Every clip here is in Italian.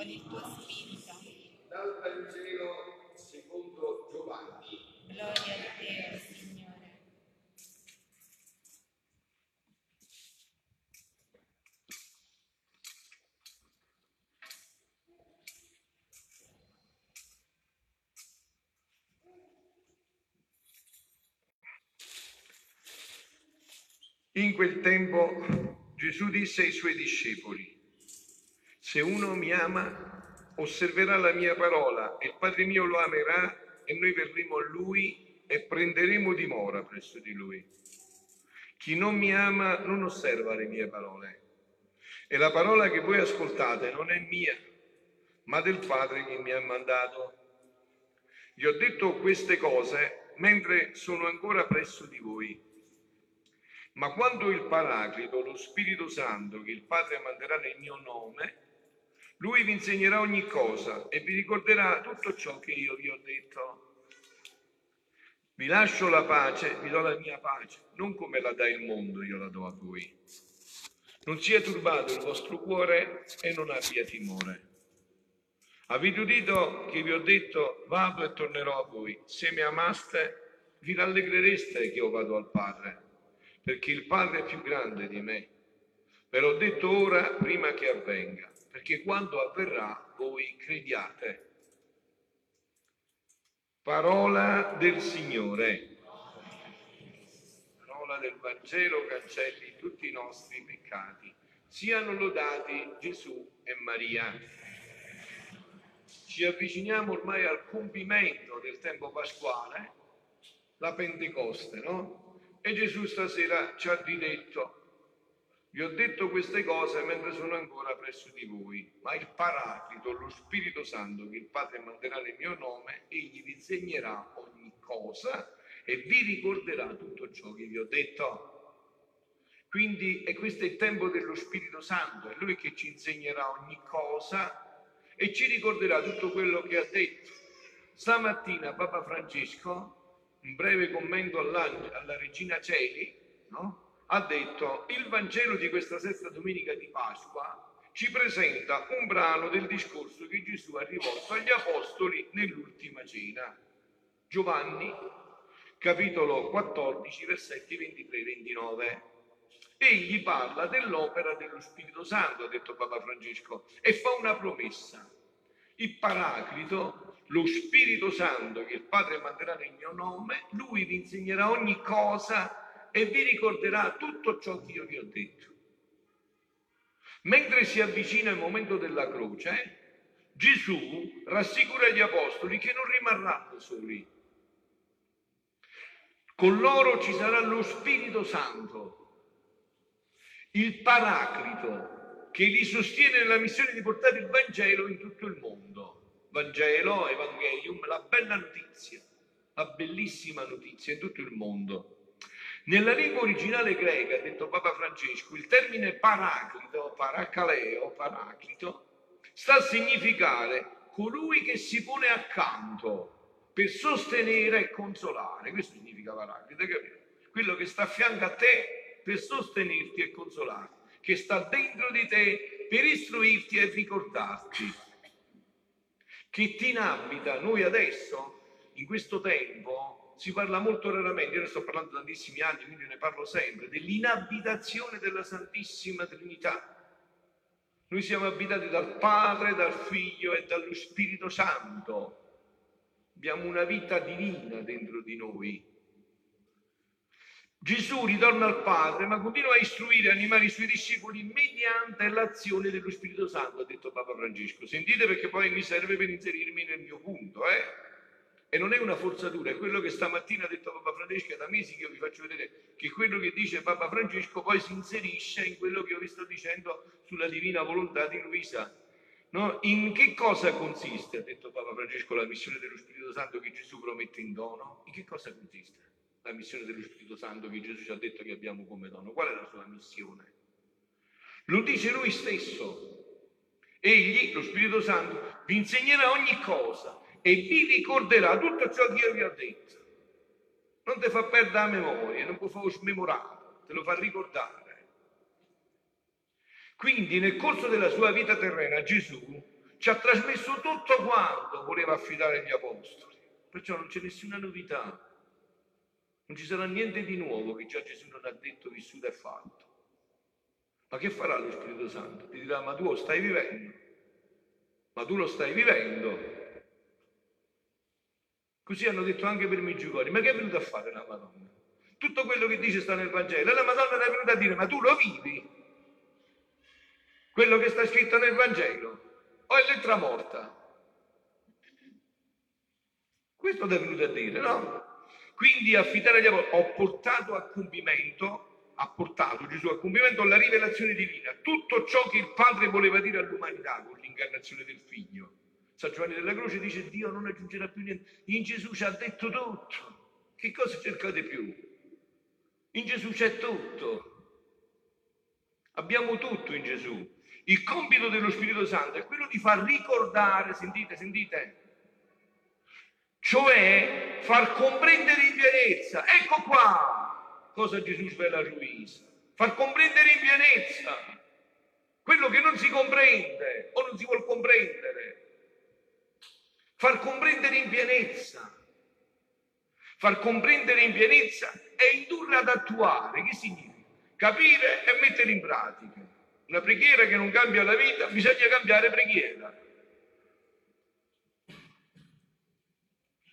con il tuo spirito. Dal Vangelo secondo Giovanni. Gloria a te, Signore. In quel tempo Gesù disse ai suoi discepoli, se uno mi ama, osserverà la mia parola e il Padre mio lo amerà e noi verremo a lui e prenderemo dimora presso di lui. Chi non mi ama non osserva le mie parole. E la parola che voi ascoltate non è mia, ma del Padre che mi ha mandato. Vi ho detto queste cose mentre sono ancora presso di voi. Ma quando il Paraclito, lo Spirito Santo, che il Padre manderà nel mio nome, lui vi insegnerà ogni cosa e vi ricorderà tutto ciò che io vi ho detto. Vi lascio la pace, vi do la mia pace, non come la dà il mondo, io la do a voi. Non sia turbato il vostro cuore e non abbia timore. Avete udito che vi ho detto vado e tornerò a voi. Se mi amaste, vi rallegrereste che io vado al Padre, perché il Padre è più grande di me. Ve l'ho detto ora prima che avvenga, perché quando avverrà voi crediate. Parola del Signore. Parola del Vangelo cancelli tutti i nostri peccati. Siano lodati Gesù e Maria. Ci avviciniamo ormai al compimento del tempo pasquale, la Pentecoste, no? E Gesù stasera ci ha ridetto, vi ho detto queste cose mentre sono ancora presso di voi, ma il Paraclito, lo Spirito Santo che il Padre manderà nel mio nome, egli vi insegnerà ogni cosa e vi ricorderà tutto ciò che vi ho detto. Quindi è questo il tempo dello Spirito Santo, è Lui che ci insegnerà ogni cosa e ci ricorderà tutto quello che ha detto. Stamattina Papa Francesco, in breve commento alla Regina Celi, no? Ha detto il Vangelo di questa sesta domenica di Pasqua ci presenta un brano del discorso che Gesù ha rivolto agli apostoli nell'ultima cena. Giovanni, capitolo 14, versetti 23-29. Egli parla dell'opera dello Spirito Santo, ha detto Papa Francesco, e fa una promessa. Il Paraclito, lo Spirito Santo che il Padre manderà nel mio nome, lui vi insegnerà ogni cosa e vi ricorderà tutto ciò che io vi ho detto. Mentre si avvicina il momento della croce, Gesù rassicura gli apostoli che non rimarranno soli. Con loro ci sarà lo Spirito Santo, il Paraclito, che li sostiene nella missione di portare il Vangelo in tutto il mondo. Vangelo, Evangelium, la bella notizia, la bellissima notizia in tutto il mondo. Nella lingua originale greca, detto Papa Francesco, il termine paraclito, paracaleo, paraclito, sta a significare colui che si pone accanto per sostenere e consolare. Questo significa paraclito, capito? Quello che sta a fianco a te per sostenerti e consolarti, che sta dentro di te per istruirti e ricordarti, che ti inabita. Noi adesso, in questo tempo, si parla molto raramente, io ne sto parlando tantissimi anni, quindi ne parlo sempre, dell'inabitazione della Santissima Trinità. Noi siamo abitati dal Padre, dal Figlio e dallo Spirito Santo. Abbiamo una vita divina dentro di noi. Gesù ritorna al Padre, ma continua a istruire e animare i suoi discepoli mediante l'azione dello Spirito Santo, ha detto Papa Francesco. Sentite perché poi mi serve per inserirmi nel mio punto, eh? E non è una forzatura, è quello che stamattina ha detto Papa Francesco, da mesi che io vi faccio vedere, che quello che dice Papa Francesco poi si inserisce in quello che io vi sto dicendo sulla divina volontà di Luisa. No? In che cosa consiste, ha detto Papa Francesco, la missione dello Spirito Santo che Gesù promette in dono? In che cosa consiste la missione dello Spirito Santo che Gesù ci ha detto che abbiamo come dono? Qual è la sua missione? Lo dice lui stesso. Egli, lo Spirito Santo, vi insegnerà ogni cosa e vi ricorderà tutto ciò che io vi ho detto. Non ti fa perdere la memoria, non può fare smemorare, te lo fa ricordare. Quindi nel corso della sua vita terrena Gesù ci ha trasmesso tutto quanto voleva affidare agli apostoli. Perciò non c'è nessuna novità. Non ci sarà niente di nuovo che già Gesù non ha detto, vissuto e fatto. Ma che farà lo Spirito Santo? Ti dirà, ma tu lo stai vivendo. Ma tu lo stai vivendo. Così hanno detto anche per Meggiugori. Ma che è venuto a fare la Madonna? Tutto quello che dice sta nel Vangelo. E la Madonna è venuta a dire, ma tu lo vivi? Quello che sta scritto nel Vangelo? O è lettera morta? Questo è venuto a dire, no? Quindi affidare agli apostoli, ho portato a compimento, ha portato Gesù a compimento la rivelazione divina, tutto ciò che il Padre voleva dire all'umanità con l'incarnazione del Figlio. San Giovanni della Croce dice Dio non aggiungerà più niente, in Gesù ci ha detto tutto, che cosa cercate più? In Gesù c'è tutto, abbiamo tutto in Gesù. Il compito dello Spirito Santo è quello di far ricordare, sentite, sentite, cioè far comprendere in pienezza. Ecco qua cosa Gesù svela a Luisa, far comprendere in pienezza quello che non si comprende o non si vuol comprendere, far comprendere in pienezza. Far comprendere in pienezza e indurre ad attuare. Che significa? Capire e mettere in pratica. Una preghiera che non cambia la vita, bisogna cambiare preghiera.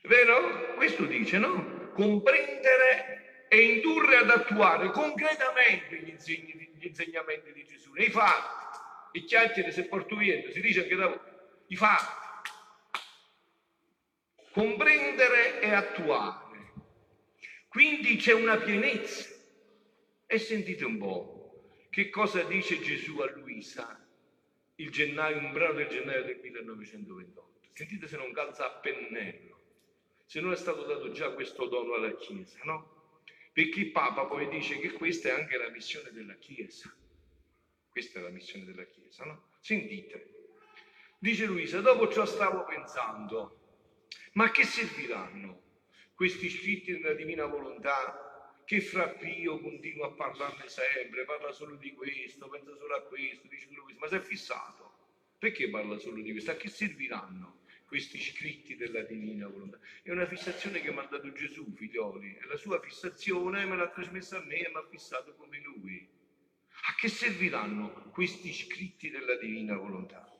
Vero? Questo dice, no? Comprendere e indurre ad attuare concretamente gli, insegni, gli insegnamenti di Gesù, nei fatti. E chiacchiere se porto vento, si dice anche da voi, i fatti. Comprendere e attuare. Quindi c'è una pienezza. E sentite un po' che cosa dice Gesù a Luisa il gennaio, un brano del gennaio del 1928. Sentite se non calza a pennello se non è stato dato già questo dono alla Chiesa, no? Perché il Papa poi dice che questa è anche la missione della Chiesa. Questa è la missione della Chiesa, no? Sentite. Dice Luisa, dopo ciò stavo pensando, ma a che serviranno questi scritti della divina volontà che fra Pio continua a parlarne sempre, parla solo di questo, pensa solo a questo, dice solo questo, ma si è fissato. Perché parla solo di questo? A che serviranno? questi scritti della divina volontà. È una fissazione che mi ha dato Gesù, figlioli, e la sua fissazione me l'ha trasmessa a me e mi ha fissato come lui. A che serviranno questi scritti della divina volontà?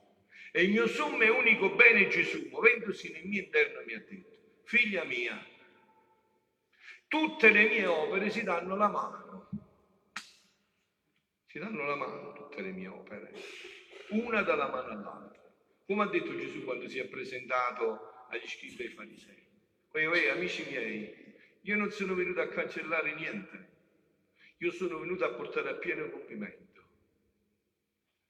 E il mio sommo e unico bene Gesù, muovendosi nel mio interno, mi ha detto, figlia mia, tutte le mie opere si danno la mano. Si danno la mano tutte le mie opere, una dalla mano all'altra. Come ha detto Gesù quando si è presentato agli scritti e ai farisei. Poi, amici miei, io non sono venuto a cancellare niente, io sono venuto a portare a pieno compimento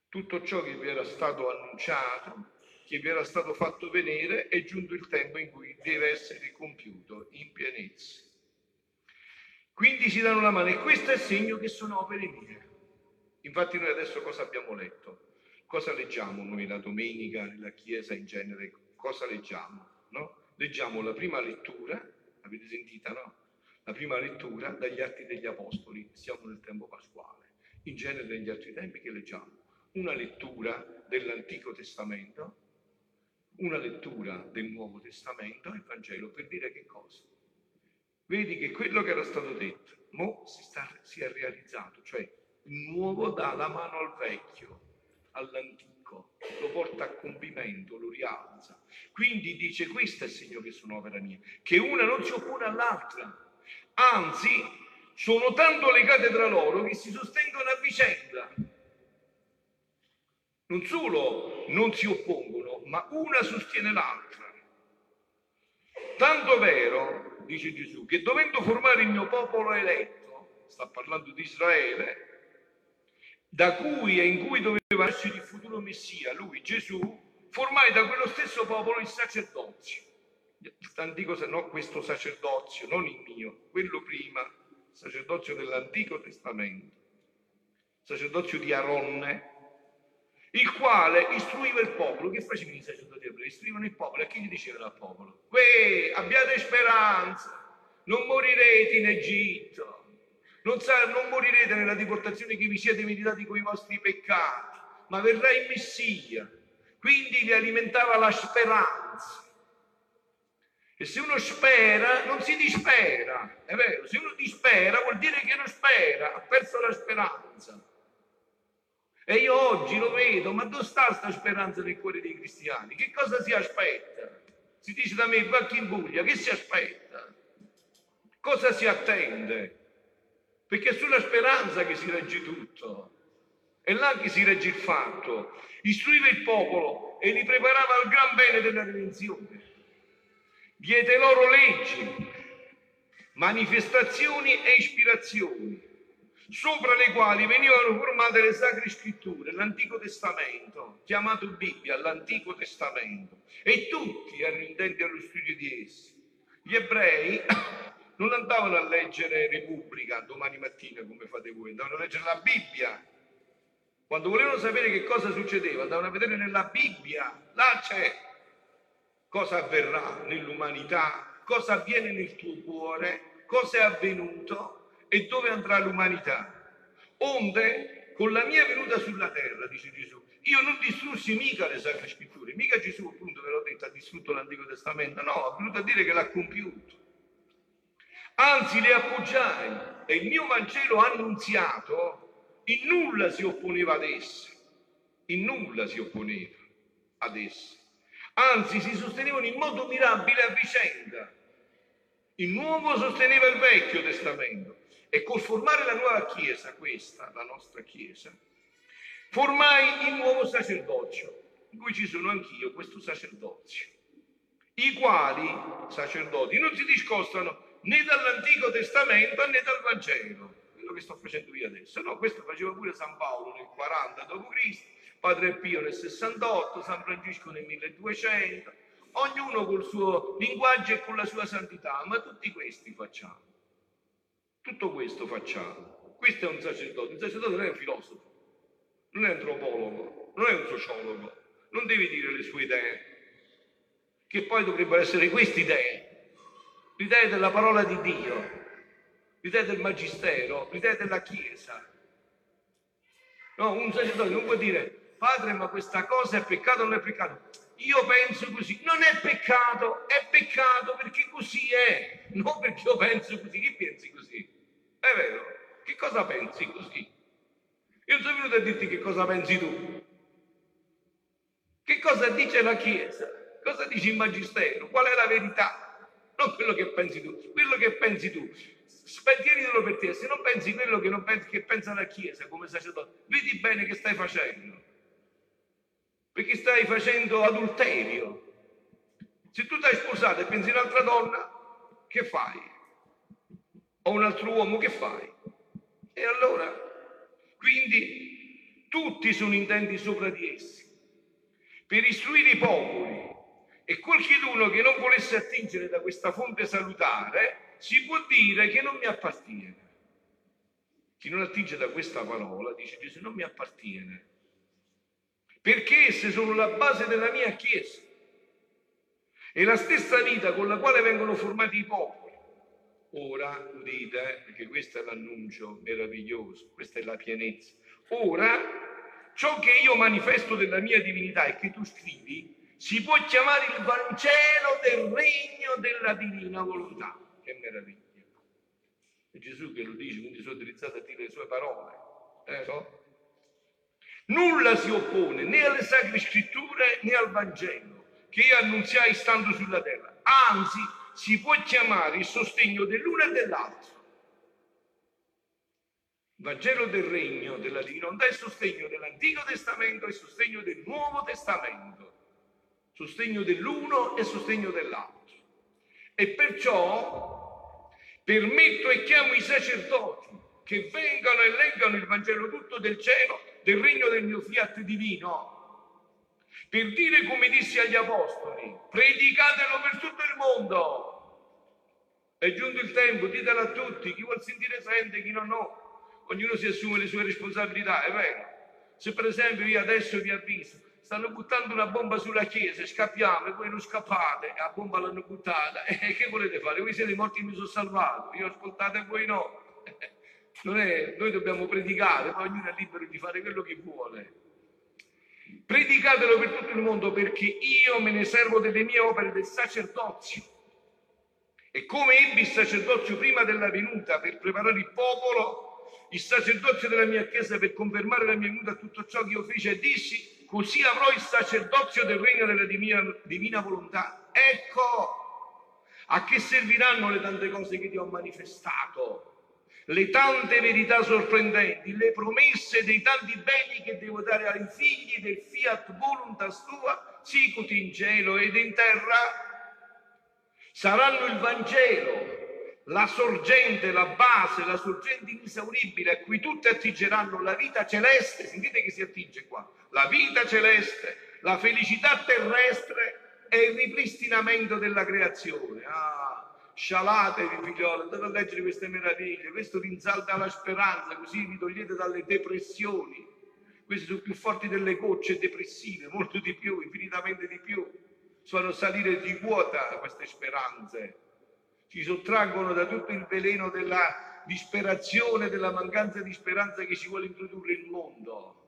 tutto ciò che vi era stato annunciato, che vi era stato fatto venire, è giunto il tempo in cui deve essere compiuto in pienezza. Quindi ci danno la mano e questo è il segno che sono opere mie. Infatti noi adesso cosa abbiamo letto? Cosa leggiamo noi la domenica nella Chiesa in genere? Cosa leggiamo? No? Leggiamo la prima lettura, avete sentita, no? La prima lettura dagli Atti degli Apostoli, siamo nel tempo pasquale. In genere negli altri tempi che leggiamo? Una lettura dell'Antico Testamento, una lettura del Nuovo Testamento, il Vangelo, per dire che cosa? Vedi che quello che era stato detto, mo si, sta, si è realizzato, cioè il nuovo dà la mano al vecchio, all'antico, lo porta a compimento, lo rialza. Quindi dice questo è il segno che sono opera mia, che una non si oppone all'altra, anzi sono tanto legate tra loro che si sostengono a vicenda. Non solo non si oppongono, ma una sostiene l'altra. Tanto vero, dice Gesù, che dovendo formare il mio popolo eletto, sta parlando di Israele, da cui e in cui doveva essere il futuro Messia, lui Gesù, formai da quello stesso popolo il sacerdozio. L'antico, no, questo sacerdozio, non il mio, quello prima, sacerdozio dell'Antico Testamento, sacerdozio di Aronne, il quale istruiva il popolo. Che facevano i sacerdoti ebrei? Istruivano il popolo. E chi gli diceva al popolo? Uè, abbiate speranza, non morirete in Egitto non, sa, non morirete nella deportazione che vi siete meritati con i vostri peccati, ma verrà il Messia, quindi li alimentava la speranza. E se uno spera, non si dispera, è vero, se uno dispera vuol dire che non spera, ha perso la speranza. E io oggi lo vedo, ma dove sta questa speranza nel cuore dei cristiani? Che cosa si aspetta? Si dice da me, va in Puglia, che si aspetta? Cosa si attende? Perché è sulla speranza che si regge tutto. È là che si regge il fatto. Istruiva il popolo e li preparava al gran bene della redenzione. Diede loro leggi, manifestazioni e ispirazioni, sopra le quali venivano formate le sacre scritture, l'Antico Testamento, chiamato Bibbia, l'Antico Testamento, e tutti erano intenti allo studio di essi. Gli ebrei non andavano a leggere Repubblica domani mattina come fate voi, andavano a leggere la Bibbia. Quando volevano sapere che cosa succedeva, andavano a vedere nella Bibbia, là c'è cosa avverrà nell'umanità, cosa avviene nel tuo cuore, cosa è avvenuto e dove andrà l'umanità. Onde, con la mia venuta sulla terra, dice Gesù, io non distrussi mica le sacre scritture, mica Gesù, appunto, ve l'ho detto, ha distrutto l'Antico Testamento, no, ha venuto a dire che l'ha compiuto. Anzi, le appoggiai e il mio Vangelo annunziato in nulla si opponeva ad esse, in nulla si opponeva ad esse anzi si sostenevano in modo mirabile a vicenda. Il nuovo sosteneva il vecchio testamento e col formare la nuova chiesa, questa, la nostra chiesa, formai il nuovo sacerdozio, in cui ci sono anch'io, questo sacerdozio, i quali sacerdoti non si discostano né dall'Antico Testamento né dal Vangelo, quello che sto facendo io adesso, no, questo faceva pure San Paolo nel 40 d.C., Padre Pio nel 68, San Francesco nel 1200, ognuno col suo linguaggio e con la sua santità, ma tutti questi facciamo. Tutto questo facciamo. Questo è un sacerdote, un sacerdote non è un filosofo, non è un antropologo, non è un sociologo, non deve dire le sue idee, che poi dovrebbero essere queste idee, l'idea della parola di Dio, l'idea del magistero, l'idea della Chiesa. No, un sacerdote non può dire padre, ma questa cosa è peccato o non è peccato? Io penso così, non è peccato, è peccato perché così è, non perché io penso così, chi pensi così? È vero, che cosa pensi così? Io sono venuto a dirti che cosa pensi tu. Che cosa dice la Chiesa? Cosa dice il Magistero? Qual è la verità? Non quello che pensi tu, quello che pensi tu. Spentienitelo per te, se non pensi quello che, pensi, che pensa la Chiesa come sacerdote, vedi bene che stai facendo perché stai facendo adulterio. Se tu stai sposato e pensi un'altra donna, che fai? O un altro uomo, che fai? E allora, quindi, tutti sono intenti sopra di essi, per istruire i popoli. E qualcuno che non volesse attingere da questa fonte salutare, si può dire che non mi appartiene. Chi non attinge da questa parola, dice Gesù, non mi appartiene perché esse sono la base della mia Chiesa. È la stessa vita con la quale vengono formati i popoli. Ora, udite, perché questo è l'annuncio meraviglioso, questa è la pienezza. Ora, ciò che io manifesto della mia divinità e che tu scrivi, si può chiamare il Vangelo del regno della divina volontà. Che meraviglia. È Gesù che lo dice, quindi sono utilizzato a dire le sue parole. Eh, so? Nulla si oppone né alle sacre scritture né al Vangelo che io annunziai stando sulla terra. Anzi, si può chiamare il sostegno dell'uno e dell'altro. Il Vangelo del Regno della Divinità è sostegno dell'Antico Testamento e sostegno del Nuovo Testamento. Sostegno dell'uno e sostegno dell'altro. E perciò permetto e chiamo i sacerdoti che vengano e leggano il Vangelo tutto del cielo del regno del mio fiat divino, per dire come dissi agli apostoli, predicatelo per tutto il mondo. È giunto il tempo, ditelo a tutti, chi vuol sentire sente, chi non no. Ognuno si assume le sue responsabilità, è vero. Se per esempio io adesso vi avviso, stanno buttando una bomba sulla chiesa, scappiamo e voi non scappate, la bomba l'hanno buttata, e che volete fare? Voi siete morti e mi sono salvato, io ascoltate e voi no. È, noi dobbiamo predicare, ma ognuno è libero di fare quello che vuole. Predicatelo per tutto il mondo perché io me ne servo delle mie opere del sacerdozio. E come ebbi il sacerdozio prima della venuta per preparare il popolo, il sacerdozio della mia chiesa per confermare la mia venuta a tutto ciò che io feci e dissi, così avrò il sacerdozio del regno della divina, divina volontà. Ecco a che serviranno le tante cose che ti ho manifestato le tante verità sorprendenti, le promesse dei tanti beni che devo dare ai figli del fiat voluntas tua, sicut in cielo ed in terra, saranno il Vangelo, la sorgente, la base, la sorgente inesauribile a cui tutti attingeranno la vita celeste, sentite che si attinge qua, la vita celeste, la felicità terrestre e il ripristinamento della creazione. Ah, scialatevi figlioli, andate a leggere queste meraviglie, questo rinsalda la speranza, così vi togliete dalle depressioni. Questi sono più forti delle gocce depressive, molto di più, infinitamente di più. Sono salire di quota queste speranze. Ci sottraggono da tutto il veleno della disperazione, della mancanza di speranza che ci vuole introdurre il mondo.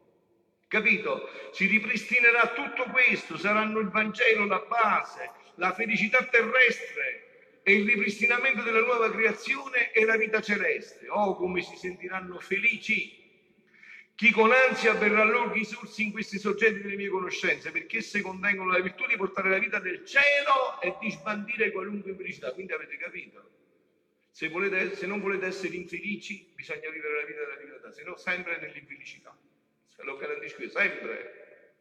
Capito? Si ripristinerà tutto questo, saranno il Vangelo la base, la felicità terrestre, e il ripristinamento della nuova creazione e la vita celeste. Oh, come si sentiranno felici chi con ansia verrà loro risorsi in questi soggetti delle mie conoscenze, perché esse contengono la virtù di portare la vita del cielo e di sbandire qualunque infelicità. Quindi avete capito? Se, volete, se non volete essere infelici, bisogna vivere la vita della divinità, se no sempre nell'infelicità. Se lo garantisco io, sempre.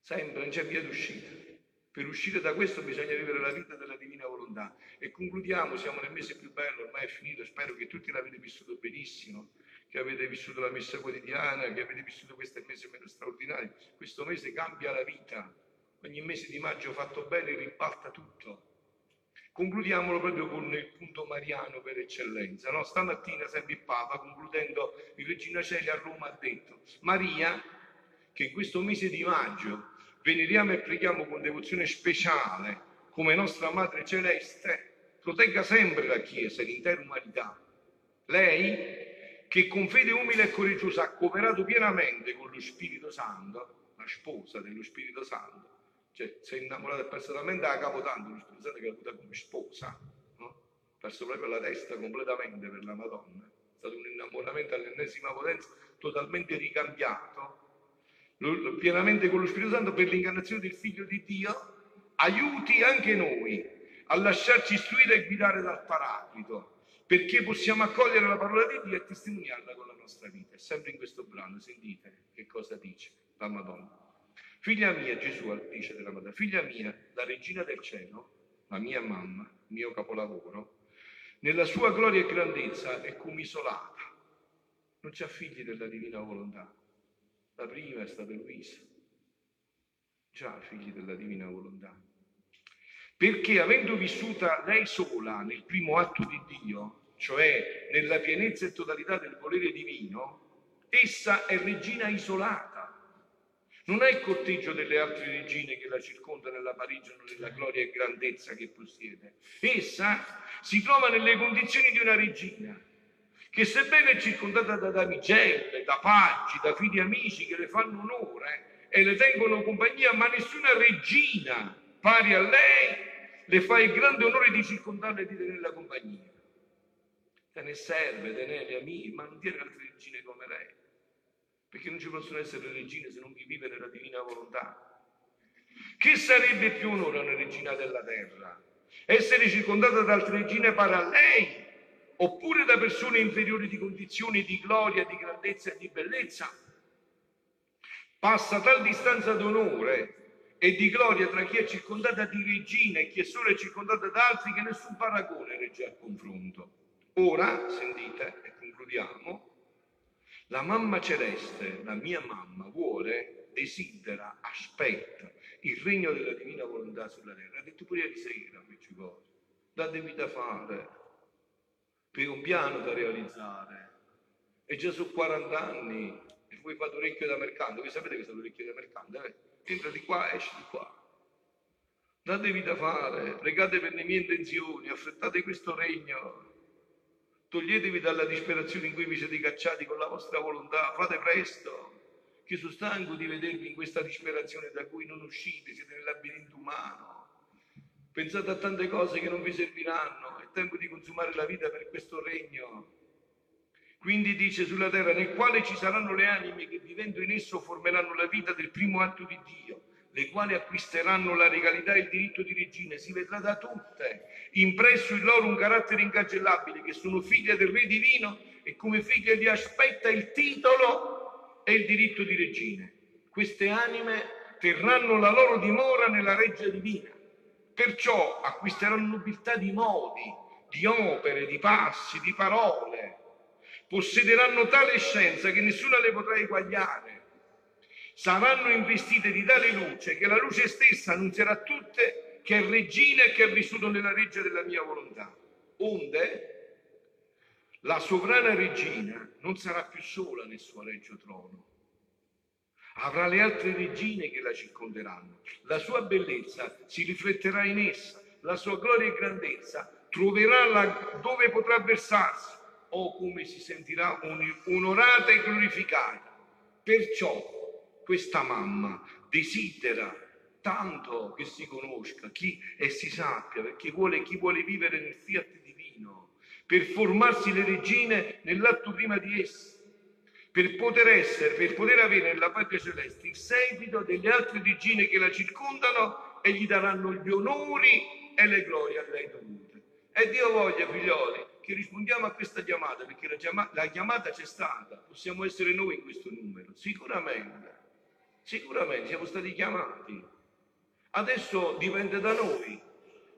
Sempre, non c'è via d'uscita. Per uscire da questo bisogna vivere la vita della divina volontà. E concludiamo, siamo nel mese più bello, ormai è finito, spero che tutti l'avete vissuto benissimo, che avete vissuto la messa quotidiana, che avete vissuto questo mese meno straordinario. Questo mese cambia la vita. Ogni mese di maggio fatto bene ribalta tutto. Concludiamolo proprio con il punto mariano per eccellenza. No? Stamattina sempre il Papa, concludendo il Regina Celi a Roma, ha detto Maria, che in questo mese di maggio veneriamo e preghiamo con devozione speciale come nostra Madre Celeste, protegga sempre la Chiesa e l'intera umanità. Lei, che con fede umile e coraggiosa ha cooperato pienamente con lo Spirito Santo, la sposa dello Spirito Santo, cioè si è innamorata personalmente a capotanto lo Spirito Santo che l'ha avuta come sposa, no? perso proprio la testa completamente per la Madonna, è stato un innamoramento all'ennesima potenza totalmente ricambiato pienamente con lo Spirito Santo per l'incarnazione del Figlio di Dio, aiuti anche noi a lasciarci istruire e guidare dal Paraclito, perché possiamo accogliere la parola di Dio e testimoniarla con la nostra vita. E sempre in questo brano sentite che cosa dice la Madonna. Figlia mia, Gesù dice della Madonna, figlia mia, la regina del cielo, la mia mamma, mio capolavoro, nella sua gloria e grandezza è come isolata, non c'ha figli della divina volontà la prima è stata Luisa, già figli della divina volontà. Perché avendo vissuta lei sola nel primo atto di Dio, cioè nella pienezza e totalità del volere divino, essa è regina isolata. Non è il corteggio delle altre regine che la circondano e la pareggiano nella gloria e grandezza che possiede. Essa si trova nelle condizioni di una regina, che sebbene è circondata da damigelle, da paggi, da figli amici che le fanno onore e le tengono compagnia, ma nessuna regina pari a lei le fa il grande onore di circondarla e di tenerla compagnia. Te ne serve, tenere amici, ma non tiene altre regine come lei, perché non ci possono essere regine se non chi vive nella divina volontà. Che sarebbe più onore a una regina della terra? Essere circondata da altre regine pari a lei oppure da persone inferiori di condizioni di gloria, di grandezza e di bellezza. Passa tal distanza d'onore e di gloria tra chi è circondata di regina e chi è solo circondata da altri che nessun paragone regge al confronto. Ora, sentite, e concludiamo, la mamma celeste, la mia mamma, vuole, desidera, aspetta il regno della divina volontà sulla terra. Ha detto pure ieri sera, queste cose. Datevi da fare, per un piano da realizzare. E già su 40 anni e voi fate orecchio da mercante, voi sapete che sono l'orecchio da mercante, eh? entra di qua, esce di qua. Datevi da fare, pregate per le mie intenzioni, affrettate questo regno, toglietevi dalla disperazione in cui vi siete cacciati con la vostra volontà, fate presto, che sono stanco di vedervi in questa disperazione da cui non uscite, siete nel labirinto umano. Pensate a tante cose che non vi serviranno, tempo di consumare la vita per questo regno. Quindi dice sulla terra nel quale ci saranno le anime che vivendo in esso formeranno la vita del primo atto di Dio, le quali acquisteranno la regalità e il diritto di regina, si vedrà da tutte, impresso in loro un carattere incancellabile, che sono figlie del Re Divino e come figlie gli aspetta il titolo e il diritto di regine. Queste anime terranno la loro dimora nella reggia divina, perciò acquisteranno nobiltà di modi, di opere, di passi, di parole, possederanno tale scienza che nessuna le potrà eguagliare saranno investite di tale luce che la luce stessa annunzierà a tutte che è regina e che ha vissuto nella reggia della mia volontà. Onde la sovrana regina non sarà più sola nel suo regio trono. Avrà le altre regine che la circonderanno. La sua bellezza si rifletterà in essa, la sua gloria e grandezza troverà la, dove potrà versarsi o come si sentirà onorata e glorificata. Perciò questa mamma desidera tanto che si conosca chi e si sappia, perché vuole, chi vuole vivere nel fiat divino, per formarsi le regine nell'atto prima di esse, per poter essere, per poter avere nella patria celeste il seguito delle altre regine che la circondano e gli daranno gli onori e le glorie a lei dovute. E Dio voglia, figlioli, che rispondiamo a questa chiamata, perché la, chiama, la chiamata c'è stata, possiamo essere noi in questo numero, sicuramente. Sicuramente siamo stati chiamati. Adesso dipende da noi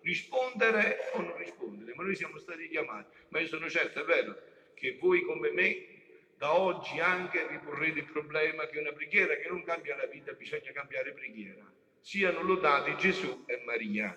rispondere o non rispondere, ma noi siamo stati chiamati. Ma io sono certo, è vero, che voi come me da oggi anche vi porrete il problema che una preghiera che non cambia la vita bisogna cambiare preghiera. Siano lodati Gesù e Maria.